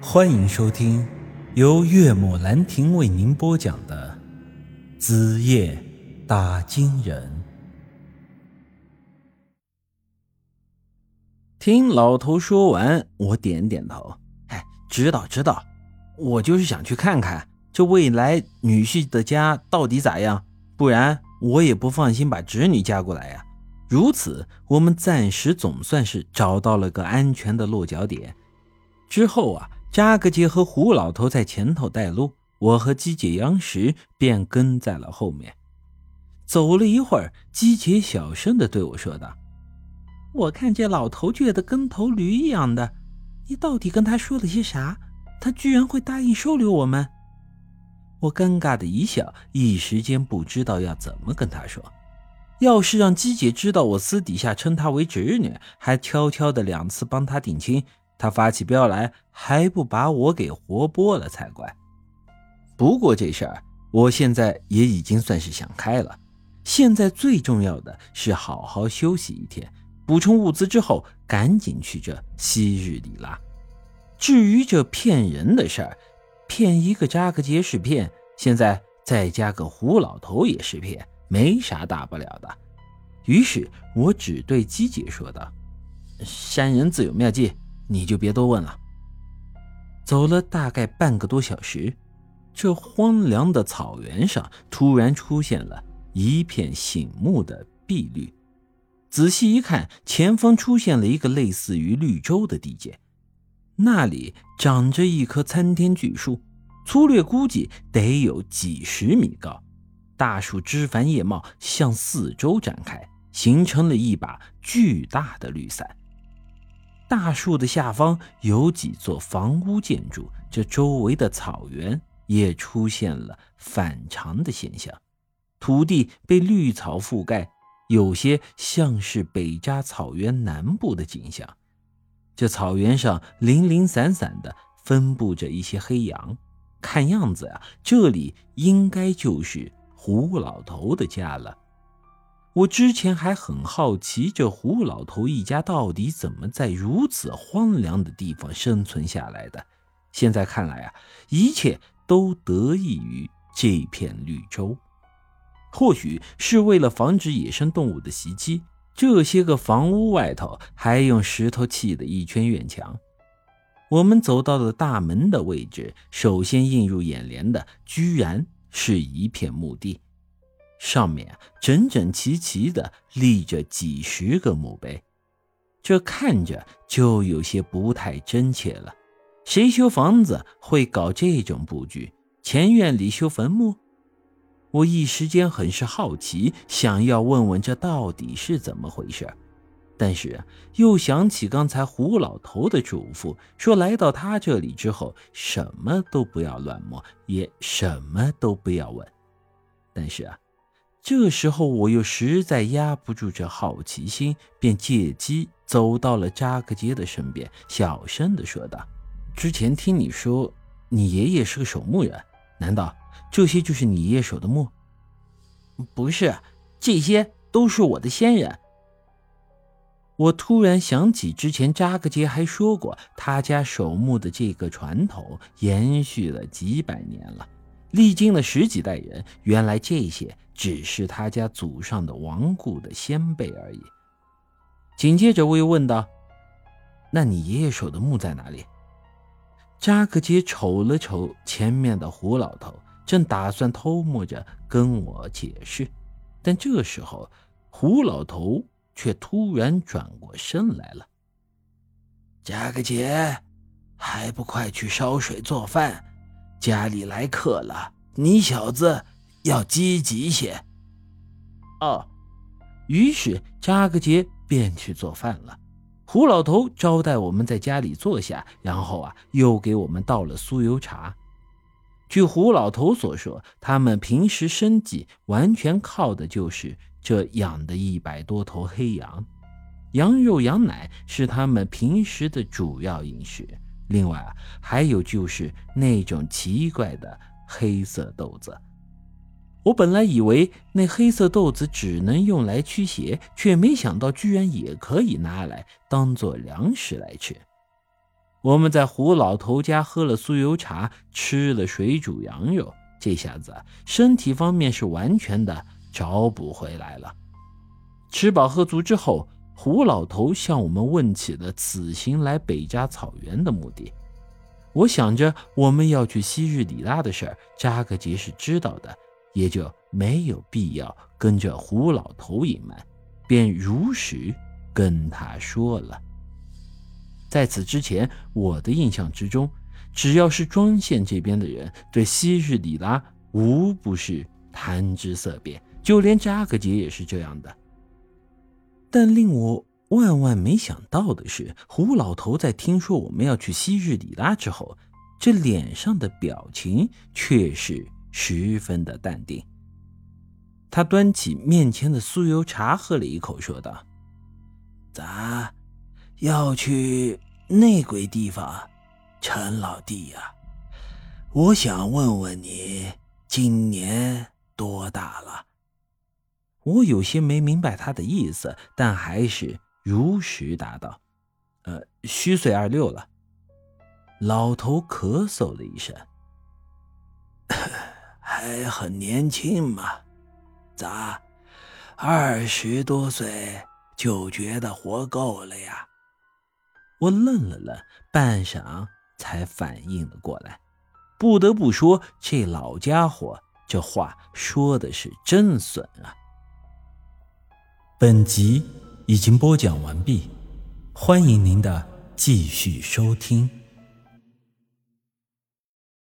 欢迎收听由岳母兰亭为您播讲的《子夜打金人》。听老头说完，我点点头：“哎，知道知道，我就是想去看看这未来女婿的家到底咋样，不然我也不放心把侄女嫁过来呀。”如此，我们暂时总算是找到了个安全的落脚点。之后啊，扎格杰和胡老头在前头带路，我和姬姐杨石便跟在了后面。走了一会儿，姬姐小声的对我说道：“我看这老头倔得跟头驴一样的，你到底跟他说了些啥？他居然会答应收留我们？”我尴尬的一笑，一时间不知道要怎么跟他说。要是让姬姐知道我私底下称她为侄女，还悄悄的两次帮她定亲，他发起飙来还不把我给活剥了才怪。不过这事儿我现在也已经算是想开了，现在最重要的是好好休息一天，补充物资之后赶紧去这昔日里拉。至于这骗人的事儿，骗一个扎克杰是骗，现在再加个胡老头也是骗。没啥大不了的，于是我只对姬姐说道：“山人自有妙计，你就别多问了。”走了大概半个多小时，这荒凉的草原上突然出现了一片醒目的碧绿。仔细一看，前方出现了一个类似于绿洲的地界，那里长着一棵参天巨树，粗略估计得有几十米高。大树枝繁叶茂，向四周展开，形成了一把巨大的绿伞。大树的下方有几座房屋建筑，这周围的草原也出现了反常的现象，土地被绿草覆盖，有些像是北扎草原南部的景象。这草原上零零散散的分布着一些黑羊，看样子呀，这里应该就是。胡老头的家了。我之前还很好奇，这胡老头一家到底怎么在如此荒凉的地方生存下来的。现在看来啊，一切都得益于这片绿洲。或许是为了防止野生动物的袭击，这些个房屋外头还用石头砌的一圈院墙。我们走到了大门的位置，首先映入眼帘的，居然。是一片墓地，上面整整齐齐的立着几十个墓碑，这看着就有些不太真切了。谁修房子会搞这种布局？前院里修坟墓？我一时间很是好奇，想要问问这到底是怎么回事，但是又想起刚才胡老头的嘱咐，说来到他这里之后，什么都不要乱摸，也什么都不要问。但是啊，这时候我又实在压不住这好奇心，便借机走到了扎克杰的身边，小声的说道：“之前听你说，你爷爷是个守墓人，难道这些就是你爷爷守的墓？”“不是，这些都是我的先人。”我突然想起，之前扎克杰还说过，他家守墓的这个传统延续了几百年了，历经了十几代人。原来这些只是他家祖上的亡故的先辈而已。紧接着我又问道：“那你爷爷守的墓在哪里？”扎克杰瞅了瞅前面的胡老头，正打算偷摸着跟我解释，但这时候胡老头。却突然转过身来了。扎克杰，还不快去烧水做饭？家里来客了，你小子要积极些。哦，于是扎克杰便去做饭了。胡老头招待我们在家里坐下，然后啊，又给我们倒了酥油茶。据胡老头所说，他们平时生计完全靠的就是这养的一百多头黑羊，羊肉、羊奶是他们平时的主要饮食。另外啊，还有就是那种奇怪的黑色豆子。我本来以为那黑色豆子只能用来驱邪，却没想到居然也可以拿来当做粮食来吃。我们在胡老头家喝了酥油茶，吃了水煮羊肉，这下子身体方面是完全的找补回来了。吃饱喝足之后，胡老头向我们问起了此行来北扎草原的目的。我想着我们要去昔日里拉的事儿，扎克杰是知道的，也就没有必要跟着胡老头隐瞒，便如实跟他说了。在此之前，我的印象之中，只要是庄县这边的人，对昔日里拉无不是谈之色变，就连扎克杰也是这样的。但令我……万万没想到的是，胡老头在听说我们要去昔日里拉之后，这脸上的表情却是十分的淡定。他端起面前的酥油茶喝了一口，说道：“咋，要去那鬼地方？陈老弟呀，我想问问你，今年多大了？”我有些没明白他的意思，但还是。如实答道：“呃，虚岁二六了。”老头咳嗽了一声：“还很年轻嘛？咋，二十多岁就觉得活够了呀？”我愣了愣，半晌才反应了过来。不得不说，这老家伙这话说的是真损啊！本集。已经播讲完毕，欢迎您的继续收听。